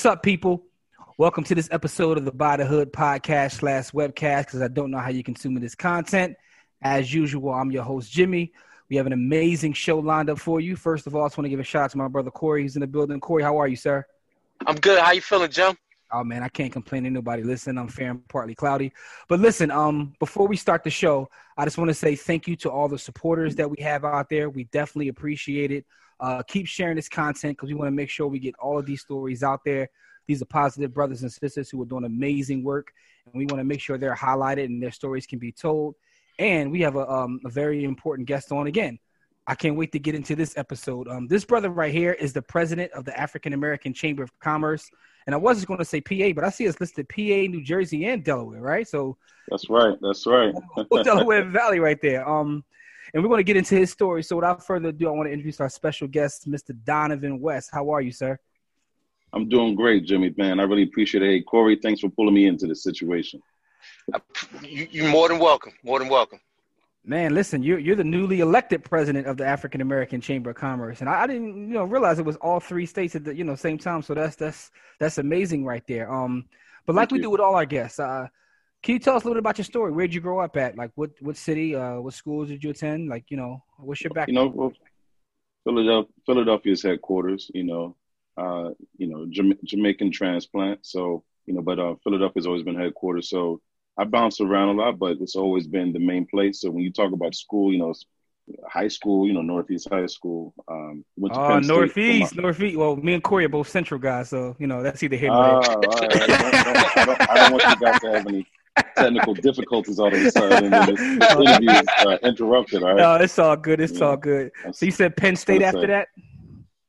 What's up, people? Welcome to this episode of the Buy the Hood podcast slash webcast because I don't know how you're consuming this content. As usual, I'm your host, Jimmy. We have an amazing show lined up for you. First of all, I just want to give a shout out to my brother Corey. He's in the building. Corey, how are you, sir? I'm good. How you feeling, Jim? Oh man, I can't complain to nobody. Listen, I'm fair and partly cloudy. But listen, um, before we start the show, I just want to say thank you to all the supporters that we have out there. We definitely appreciate it. Uh, keep sharing this content because we want to make sure we get all of these stories out there. These are positive brothers and sisters who are doing amazing work, and we want to make sure they're highlighted and their stories can be told. And we have a, um, a very important guest on again. I can't wait to get into this episode. Um, this brother right here is the president of the African American Chamber of Commerce. And I was just going to say PA, but I see it's listed PA, New Jersey, and Delaware, right? So that's right. That's right. Delaware Valley right there. Um, and we're going to get into his story. So without further ado, I want to introduce our special guest, Mr. Donavan West. How are you, sir? I'm doing great, Jimmy. Man, I really appreciate it. Hey, Corey, thanks for pulling me into this situation. You, are more than welcome. More than welcome. Man, listen, you're you're the newly elected president of the African American Chamber of Commerce, and I, I, didn't you know realize it was all three states at the you know same time. So that's that's that's amazing right there. Um, but like Thank we you. do with all our guests, uh, can you tell us a little bit about your story? Where did you grow up at? Like what what city? Uh, what schools did you attend? Like you know, what's your background? You know, well, Philadelphia, Philadelphia's headquarters. You know, uh, you know, Jamaican transplant. So, you know, but uh, Philadelphia's always been headquarters. So I bounce around a lot, but it's always been the main place. So when you talk about school, you know, high school, you know, Northeast High School. Um, went to uh, Northeast, my... Northeast. Well, me and Corey are both Central guys, so you know that's either here or uh. Right. I, don't, I, don't, I, don't, want you guys to have any technical difficulties all of a sudden, and this interview is uh, interrupted. All right. No, it's all good. It's yeah. all good. So you said Penn State after that?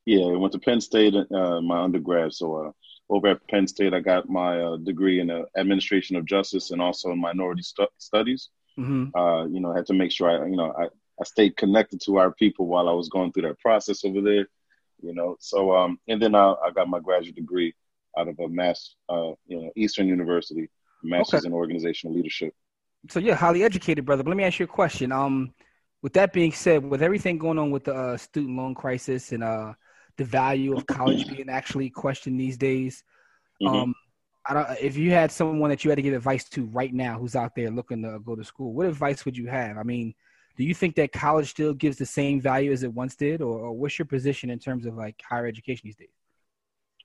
Yeah, I went to Penn State, uh, my undergrad. So uh, over at Penn State, I got my uh, degree in uh, administration of justice and also in minority stu- studies. Mm-hmm. Uh, you know, I had to make sure I, you know, I, I stayed connected to our people while I was going through that process over there. You know, so um, and then I, I got my graduate degree out of a mass, uh, you know, Eastern University, master's okay. in organizational leadership. So you're highly educated, brother. But let me ask you a question. Um, with that being said, with everything going on with the uh, student loan crisis and uh, the value of college being actually questioned these days. Mm-hmm. Um, I don't, if you had someone that you had to give advice to right now who's out there looking to go to school, what advice would you have? I mean, do you think that college still gives the same value as it once did, or, or what's your position in terms of like higher education these days?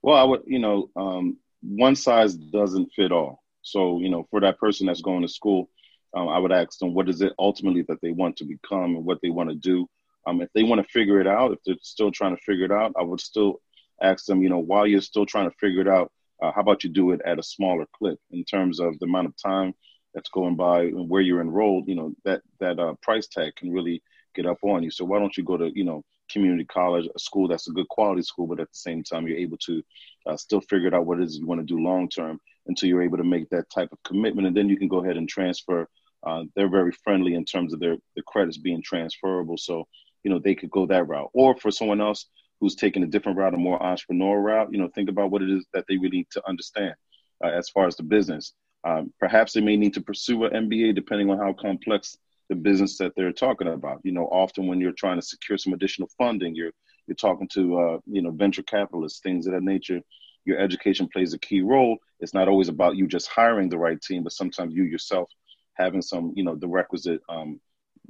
Well, I would, you know, um, one size doesn't fit all. So, you know, for that person that's going to school, um, I would ask them what is it ultimately that they want to become and what they want to do. Um, if they want to figure it out, if they're still trying to figure it out, I would still ask them, you know, while you're still trying to figure it out, uh, how about you do it at a smaller clip in terms of the amount of time that's going by and where you're enrolled? You know, that that uh, price tag can really get up on you. So why don't you go to, you know, community college, a school that's a good quality school, but at the same time you're able to uh, still figure out what it is you want to do long term until you're able to make that type of commitment, and then you can go ahead and transfer. Uh, they're very friendly in terms of their the credits being transferable. So you know, they could go that route. Or for someone else who's taking a different route, a more entrepreneurial route, you know, think about what it is that they really need to understand uh, as far as the business. Um, perhaps they may need to pursue an MBA depending on how complex the business that they're talking about. You know, often when you're trying to secure some additional funding, you're you're talking to uh, you know venture capitalists, things of that nature. Your education plays a key role. It's not always about you just hiring the right team, but sometimes you yourself having some you know the requisite um,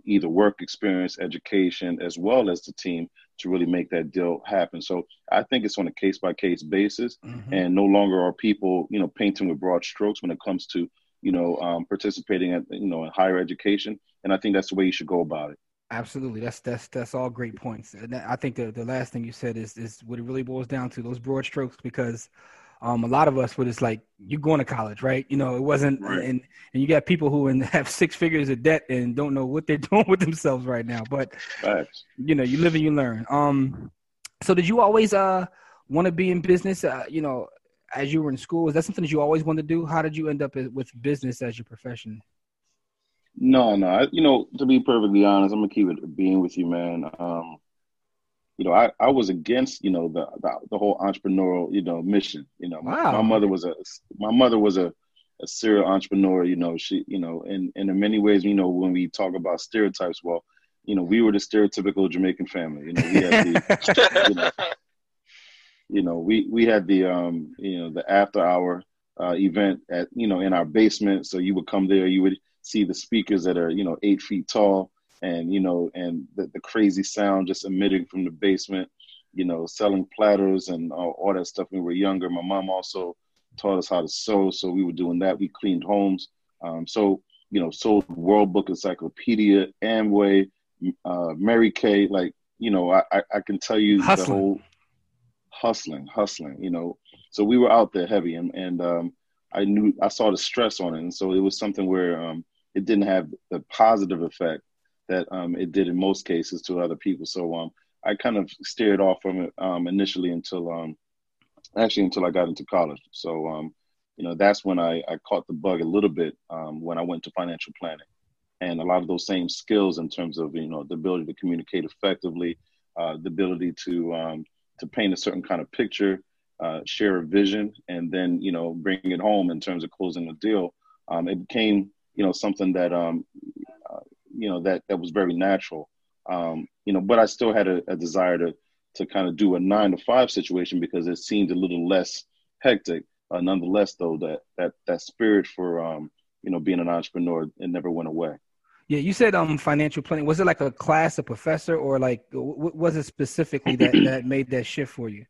either work experience, education, as well as the team to really make that deal happen. So I think it's on a case by case basis, mm-hmm. and no longer are people, you know, painting with broad strokes when it comes to, you know, um, participating at, you know, in higher education. And I think that's the way you should go about it. Absolutely, that's that's that's all great points. And I think the the last thing you said is is what it really boils down to those broad strokes because um, a lot of us would just like you're going to college, right? You know, it wasn't, right. and and you got people who have six figures of debt and don't know what they're doing with themselves right now. But you know, you live and you learn. Um, so did you always uh want to be in business? Uh, you know, as you were in school, is that something that you always wanted to do? How did you end up with business as your profession? No, no. I, you know, to be perfectly honest, I'm gonna keep it being with you, man. Um, you know, I, I was against, you know, the, the, the whole entrepreneurial, you know, mission. You know, my, my mother was a my mother was a, a serial entrepreneur. You know, she, you know, and, and in many ways, you know, when we talk about stereotypes, well, you know, we were the stereotypical Jamaican family. You know, we had the, you know, you know, we we had the um, you know, the after hour uh, event at you know in our basement. So you would come there, you would see the speakers that are you know eight feet tall, and you know, and the, the crazy sound just emitting from the basement. You know, selling platters and all, all that stuff when we were younger. My mom also taught us how to sew, so we were doing that. We cleaned homes. Um, so you know, sold World Book Encyclopedia, Amway, uh, Mary Kay. Like you know, I, I can tell you hustling. the whole hustling, hustling. You know, so we were out there heavy, and and um, I knew I saw the stress on it, and so it was something where um, it didn't have the positive effect that um, it did in most cases to other people. So um, I kind of steered off from it um, initially until um, actually until I got into college. So um, you know that's when I, I caught the bug a little bit um, when I went to financial planning, and a lot of those same skills in terms of you know the ability to communicate effectively, uh, the ability to to paint a certain kind of picture, uh, share a vision, and then you know bring it home in terms of closing a deal. It became you know something that um, uh, you know that that was very natural. Um, you know, but I still had a, a desire to to kind of do a nine to five situation because it seemed a little less hectic. Uh, nonetheless, though, that that that spirit for um, you know being an entrepreneur it never went away. Yeah, you said um financial planning. Was it like a class, a professor, or like what was it specifically that that made that shift for you?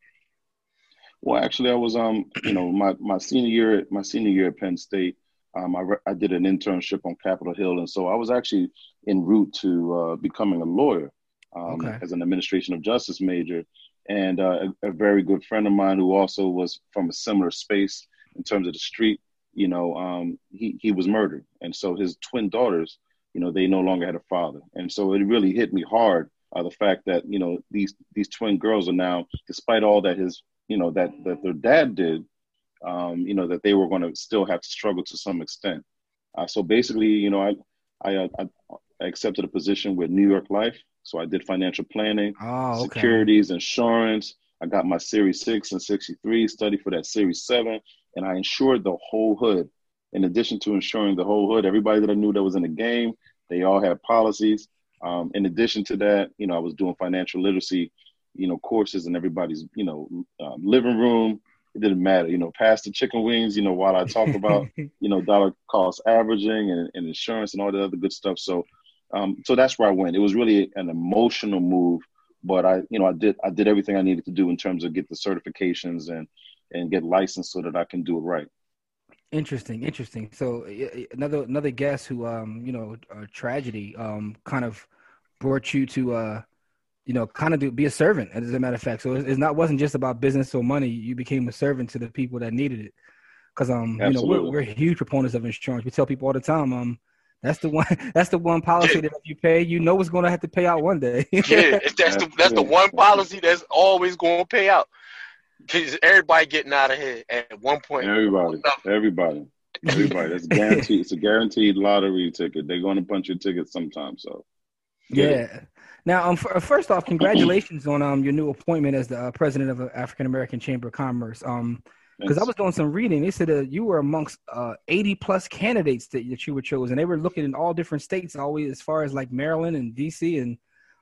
Well, actually, I was um you know my my senior year at my senior year at Penn State. Um, I, re- I did an internship on Capitol Hill, and so I was actually en route to uh, becoming a lawyer um, okay. as an administration of justice major. And uh, a, a, very good friend of mine who also was from a similar space in terms of the street, you know, um, he, he was murdered. And so his twin daughters, you know, they no longer had a father. And so it really hit me hard uh, the fact that, you know, these, these twin girls are now, despite all that his, you know, that, that their dad did, um, you know, that they were going to still have to struggle to some extent. Uh, so basically, you know, I, I, uh, I, accepted a position with New York Life so I did financial planning, oh, okay. securities, insurance. I got my Series 6 and 63, studied for that Series 7, and I insured the whole hood. In addition to insuring the whole hood, everybody that I knew that was in the game, they all had policies. Um, in addition to that, you know, I was doing financial literacy, you know, courses in everybody's, you know, um, living room. It didn't matter, you know, past the chicken wings, you know, while I talk about, you know, dollar cost averaging and, and insurance and all the other good stuff. So um, so that's where I went. It was really an emotional move, but I, you know, I did I did everything I needed to do in terms of get the certifications and and get licensed so that I can do it right. Interesting, interesting. So another another guest who, um, you know, a tragedy, um, kind of brought you to, uh, you know, kind of to be a servant. As a matter of fact, so it's not wasn't just about business or money. You became a servant to the people that needed it. Because um, Absolutely. you know, we're, we're huge proponents of insurance. We tell people all the time, um, that's the one. That's the one policy yeah. that if you pay, you know it's going to have to pay out one day. yeah, that's the that's the one policy that's always going to pay out. Cause everybody getting out of here at one point. Everybody, everybody, everybody. That's guaranteed. it's a guaranteed lottery ticket. They're going to punch your ticket sometime. So. Yeah. yeah. Now, um, for, first off, congratulations on um your new appointment as the uh, president of the African American Chamber of Commerce. Um, because I was doing some reading. They said uh, you were amongst uh, 80 plus candidates that, that you were chosen. They were looking in all different states, always as far as like Maryland and DC, and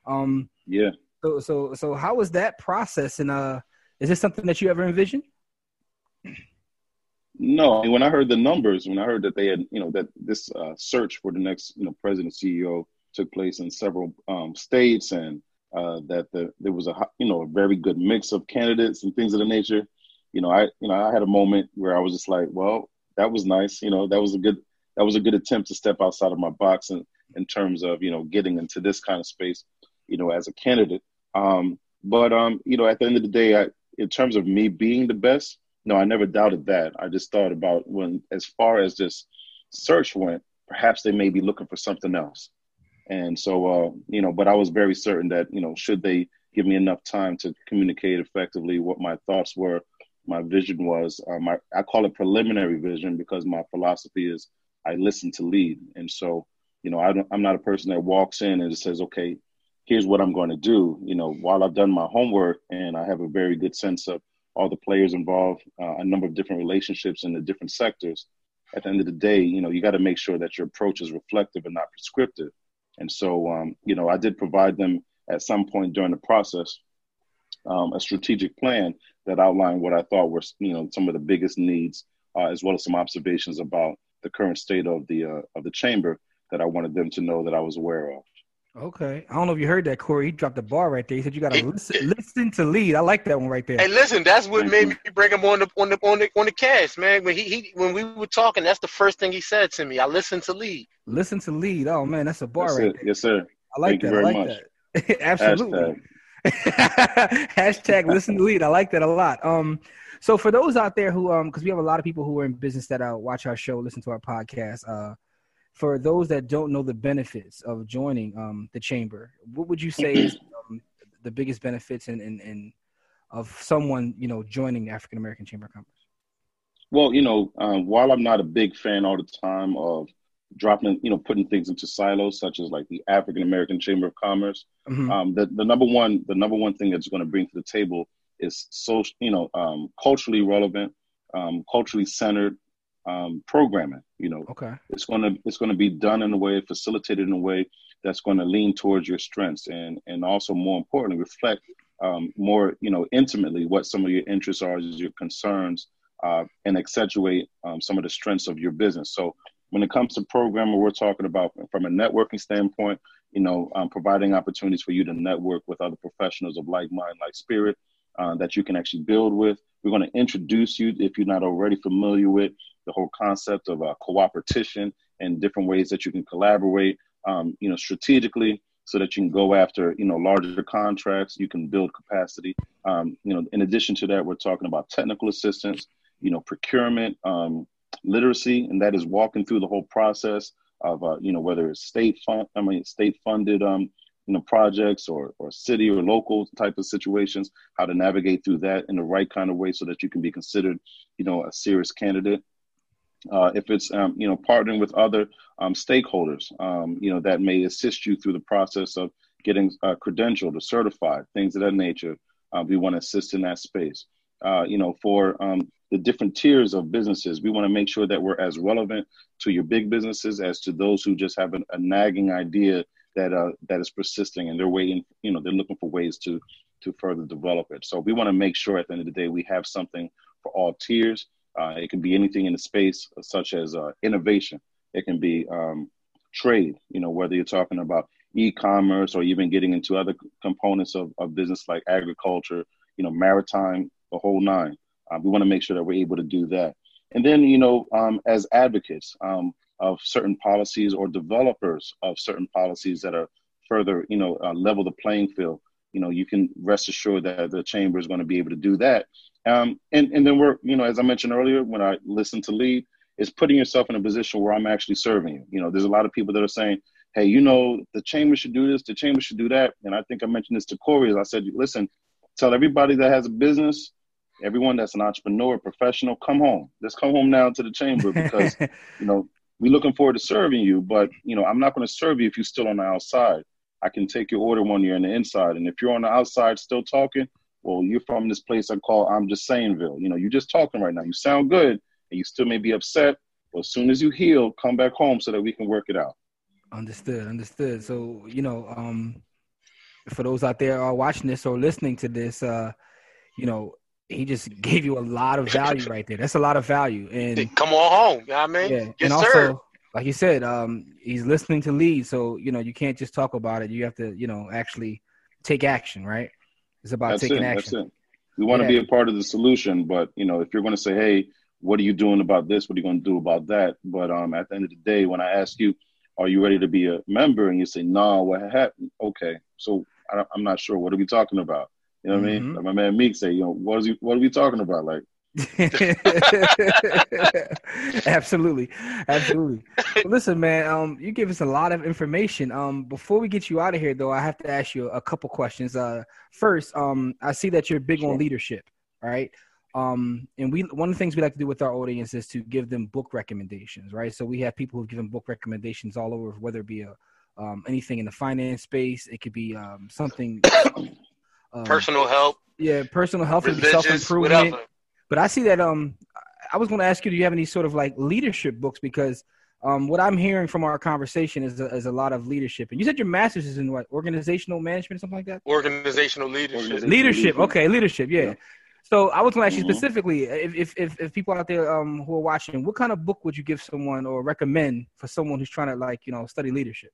um, yeah. So so so how was that process? And uh, is this something that you ever envisioned? No, when I heard the numbers, when I heard that they had, you know, that this uh, search for the next, you know, president CEO took place in several um, states, and uh, that the, there was a, you know, a very good mix of candidates and things of the nature you know, I you know I had a moment where I was just like, well, that was nice. You know, that was a good that was a good attempt to step outside of my box in, in terms of you know getting into this kind of space, you know, as a candidate. Um, but um, you know, at the end of the day, I, in terms of me being the best, no, I never doubted that. I just thought about when, as far as this search went, perhaps they may be looking for something else. And so, uh, you know, but I was very certain that, you know, should they give me enough time to communicate effectively what my thoughts were my vision was um, I, I call it preliminary vision because my philosophy is I listen to lead. And so, you know, I am not a person that walks in and says, okay, here's what I'm going to do. You know, while I've done my homework and I have a very good sense of all the players involved, uh, a number of different relationships in the different sectors, at the end of the day, you know, you got to make sure that your approach is reflective and not prescriptive. And so, um, you know, I did provide them at some point during the process um, a strategic plan that outlined what I thought were you know some of the biggest needs, uh, as well as some observations about the current state of the uh, of the chamber that I wanted them to know that I was aware of. Okay, I don't know if you heard that, Corey. He dropped the bar right there. He said you got to listen, listen to lead. I like that one right there. Hey, listen, that's what made me bring him on the on the on the on the cast, man. When he, he when we were talking, that's the first thing he said to me. I listened to lead. Listen to lead. Oh man, that's a bar That's right it. there. Yes, sir. I like Thank you that. I very like much. that. Absolutely. Hashtag. Hashtag listen to lead. I like that a lot. Um, so for those out there who um, because we have a lot of people who are in business that uh, watch our show, listen to our podcast. Uh, for those that don't know the benefits of joining um the chamber, what would you say is um, the biggest benefits in, in, in of someone you know joining the African American Chamber of Commerce? Well, you know, um, while I'm not a big fan all the time of dropping, you know, putting things into silos, such as like the African American Chamber of Commerce, Mhm. um, the, the number one, the number one thing that's going to bring to the table is social, you know, um, culturally relevant, um, culturally centered um, programming. You know, Okay. it's going to it's going to be done in a way, facilitated in a way that's going to lean towards your strengths, and and also more importantly, reflect um, more, you know, intimately what some of your interests are, your concerns, uh, and accentuate um, some of the strengths of your business. So when it comes to programming, we're talking about from a networking standpoint, you know, um, providing opportunities for you to network with other professionals of like mind, like spirit, uh, that you can actually build with. We're going to introduce you, if you're not already familiar with, the whole concept of uh, cooperation and different ways that you can collaborate, um, you know, strategically so that you can go after, you know, larger contracts, you can build capacity. Um, you know, in addition to that, we're talking about technical assistance, you know, procurement, um, literacy, and that is walking through the whole process of, uh, you know, whether it's state fund, I mean, state funded, um, you know, projects or, or city or local type of situations, how to navigate through that in the right kind of way so that you can be considered, you know, a serious candidate. Uh, if it's um, you know partnering with other um, stakeholders, um, you know that may assist you through the process of getting uh, credentialed or certified, things of that nature. Uh, we want to assist in that space. Uh, you know, for um, the different tiers of businesses, we want to make sure that we're as relevant to your big businesses as to those who just have an, a nagging idea that uh, that is persisting and they're waiting. You know, they're looking for ways to to further develop it. So we want to make sure at the end of the day we have something for all tiers. Uh, it can be anything in the space such as uh, innovation. It can be um, trade, you know, whether you're talking about e-commerce or even getting into other components of, of business like agriculture, you know, maritime, the whole nine. Uh, we want to make sure that we're able to do that. And then, you know, um, as advocates um, of certain policies or developers of certain policies that are further, you know, uh, level the playing field, you know, you can rest assured that the chamber is going to be able to do that. Um, and, and then we're, you know, as I mentioned earlier, when I listen to lead, is putting yourself in a position where I'm actually serving you. You know, there's a lot of people that are saying, hey, you know, the chamber should do this, the chamber should do that. And I think I mentioned this to Corey. As I said, listen, tell everybody that has a business, everyone that's an entrepreneur, professional, come home. Let's come home now to the chamber because, you know, we're looking forward to serving you. But, you know, I'm not going to serve you if you're still on the outside. I can take your order when you're on the inside. And if you're on the outside still talking, well, you're from this place I call I'm just sayingville. You know, you're just talking right now. You sound good and you still may be upset. But as soon as you heal, come back home so that we can work it out. Understood, understood. So, you know, um, for those out there are watching this or listening to this, uh, you know, he just gave you a lot of value right there. That's a lot of value. And Come on home. You know what I mean? yeah, Get and also, served. Like you said, um, he's listening to lead. So, you know, you can't just talk about it. You have to, you know, actually take action, right? It's about That's taking it. action. We want to be a part of the solution, but you know, if you're going to say, "Hey, what are you doing about this? What are you going to do about that?" But um, at the end of the day, when I ask you, "Are you ready to be a member?" and you say, "No, what happened?" Okay, so I, I'm not sure. What are we talking about? You know what I mean? Mhm. Like my man Meek say, you know, what is he, what are we talking about? Like, absolutely, absolutely. Well, listen, man. Um, you give us a lot of information. Um, before we get you out of here, though, I have to ask you a couple questions. Uh, first, um, I see that you're big Sure. on leadership, right? Um, and we one of the things we like to do with our audience is to give them book recommendations, right? So we have people who've given book recommendations all over, whether it be a um, anything in the finance space, it could be um, something um, Personal help, yeah, personal health, it could be religious, self-improvement. whatever. But I see that um I was going to ask you, do you have any sort of like leadership books? Because um, what I'm hearing from our conversation is a, is a lot of leadership. And you said your master's is in what organizational management or something like that. Organizational leadership. Organizational leadership. Okay, leadership. Yeah. yeah. So I was going to ask you mm-hmm. specifically, if, if, if if people out there um, who are watching, what kind of book would you give someone or recommend for someone who's trying to like you know study leadership?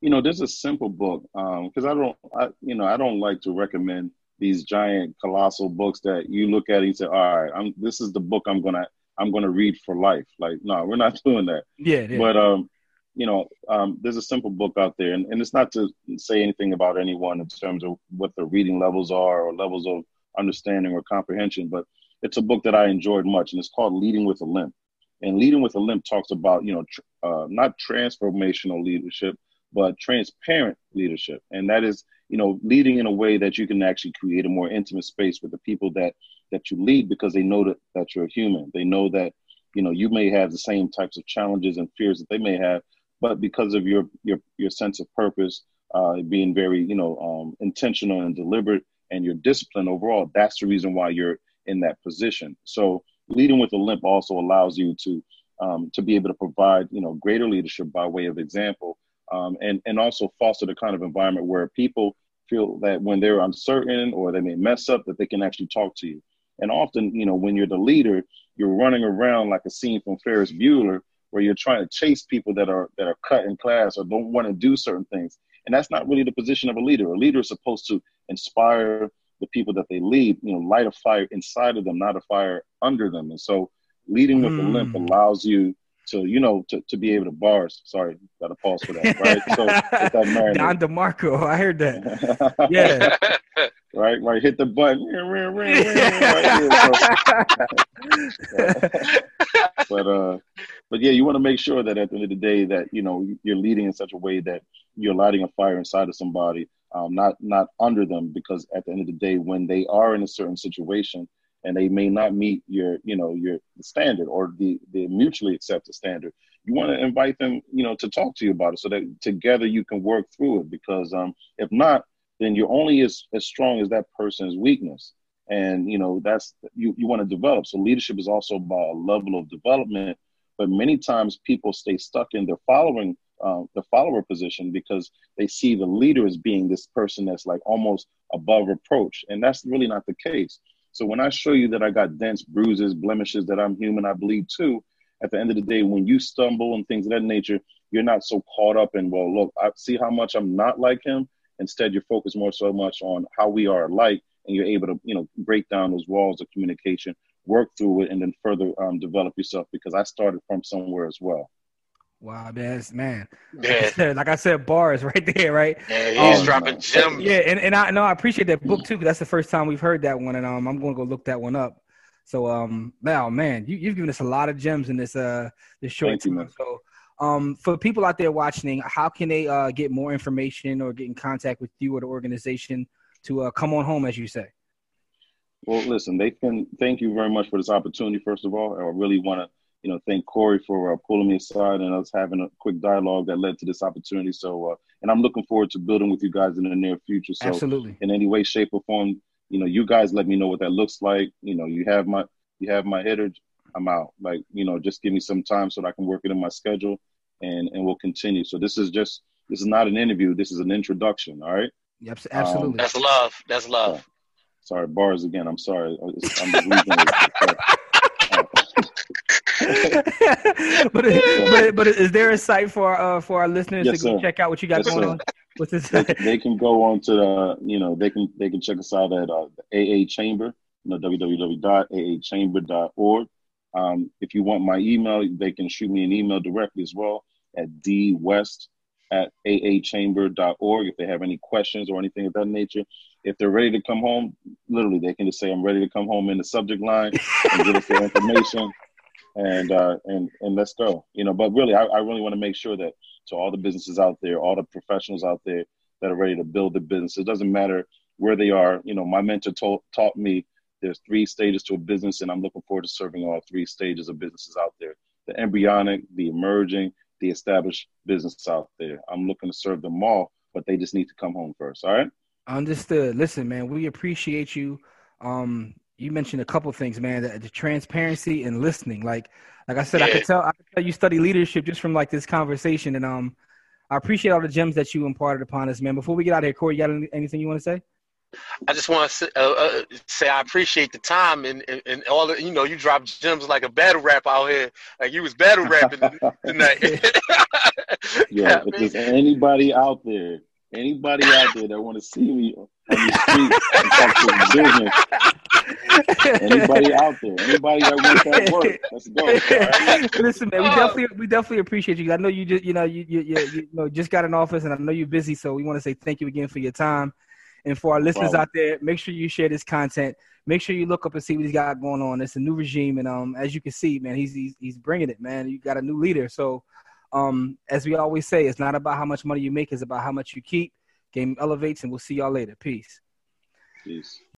You know, there's a simple book because um, I don't, I, you know, I don't like to recommend these giant colossal books that you look at and you say, all right, I'm, this is the book I'm gonna I'm gonna read for life. Like, no, we're not doing that. Yeah. yeah. But um, you know, um, there's a simple book out there, and, and it's not to say anything about anyone in terms of what their reading levels are or levels of understanding or comprehension, but it's a book that I enjoyed much, and it's called Leading with a Limp. And Leading with a Limp talks about, you know, tr- uh, not transformational leadership, but transparent leadership, and that is you know, leading in a way that you can actually create a more intimate space with the people that that you lead because they know that, that you're a human. They know that, you know, you may have the same types of challenges and fears that they may have, but because of your your your sense of purpose, uh, being very, you know, um, intentional and deliberate and your discipline overall, that's the reason why you're in that position. So leading with a limp also allows you to um, to be able to provide, you know, greater leadership by way of example um, and and also foster the kind of environment where people feel that when they're uncertain or they may mess up that they can actually talk to you. And often you know when you're the leader you're running around like a scene from ferris bueller where you're trying to chase people that are that are cut in class or don't want to do certain things. And that's not really the position of a leader. A leader is supposed to inspire the people that they lead you know light a fire inside of them not a fire under them. And so leading with mm. a limp allows you to you know to, to be able to bars. Sorry, got to pause for that. Right. So that Don DeMarco, I heard that. Yeah. right. Right. Hit the button. right but uh, but yeah, you want to make sure that at the end of the day that you know you're leading in such a way that you're lighting a fire inside of somebody, um, not not under them, because at the end of the day, when they are in a certain situation and they may not meet your you know your standard or the the mutually accepted standard you want to invite them you know to talk to you about it so that together you can work through it. Because um if not then you're only as, as strong as that person's weakness. And you know that's you, you want to develop. So leadership is also about a level of development. But many times people stay stuck in their following uh, the follower position because they see the leader as being this person that's like almost above reproach. And that's really not the case so when I show you that I got dents, bruises, blemishes, that I'm human, I bleed too. At the end of the day, when you stumble and things of that nature, you're not so caught up in, well, look, I see how much I'm not like him. Instead, you're focused more so much on how we are alike, and you're able to, you know, break down those walls of communication, work through it, and then further um, develop yourself. Because I started from somewhere as well. Wow, that's man. Like I, said, like I said, bars right there, right? Yeah, he's um, dropping gems. Yeah, and, and I know I appreciate that book too, because that's the first time we've heard that one, and um, I'm going to go look that one up. So um, now, man, you, you've given us a lot of gems in this uh this short time. So um, for people out there watching, how can they uh get more information or get in contact with you or the organization to uh, come on home, as you say? Well, listen, they can. Thank you very much for this opportunity. First of all, I really want to you know, thank Corey for uh, pulling me aside and us having a quick dialogue that led to this opportunity. So, uh, and I'm looking forward to building with you guys in the near future. So, Absolutely. in any way, shape, or form, you know, you guys let me know what that looks like. You know, you have my you have my header. I'm out. Like, you know, just give me some time so that I can work it in my schedule, and and we'll continue. So this is just this is not an interview. This is an introduction. All right. Yep. Absolutely. Um, That's love. That's love. sorry, bars again. I'm sorry. I'm just but, but but is there a site for uh for our listeners yes, to go sir. check out what you got yes, going sir. on? What's this? They, they, can go on to the you know they can they can check us out at uh, AA Chamber, you know www.aachamber.org. Um, if you want my email, they can shoot me an email directly as well at dwest at aachamber.org if they have any questions or anything of that nature. If they're ready to come home, literally, they can just say, I'm ready to come home in the subject line and give us their information and uh, and and let's go. You know, but really, I, I really want to make sure that to all the businesses out there, all the professionals out there that are ready to build the business, it doesn't matter where they are. You know, my mentor told, taught me there's three stages to a business, and I'm looking forward to serving all three stages of businesses out there: the embryonic, the emerging, the established business out there. I'm looking to serve them all, but they just need to come home first. All right. Understood. Listen, man, we appreciate you. Um, you mentioned a couple things, man. The, the, transparency and listening. Like, like I said, yeah. I could tell. I could tell you study leadership just from like this conversation, and um, I appreciate all the gems that you imparted upon us, man. Before we get out of here, Corey, you got anything you want to say? I just want to uh, uh, say I appreciate the time and, and, and, all the you know you dropped gems like a battle rap out here like you was battle rapping tonight. yeah, if there's anybody out there, anybody out there that want to see me on the street and talk to business, anybody out there, anybody that wants that work, let's go. Right? Listen, man, we definitely we definitely appreciate you. I know you just you know you you, you, you know just got an office, and I know you're busy, so we want to say thank you again for your time. And for our listeners wow. out there, make sure you share this content. Make sure you look up and see what he's got going on. It's a new regime, and um, as you can see, man, he's he's, he's bringing it, man. You got a new leader, so um, as we always say, it's not about how much money you make; it's about how much you keep. Game elevates, and we'll see y'all later. Peace. Peace.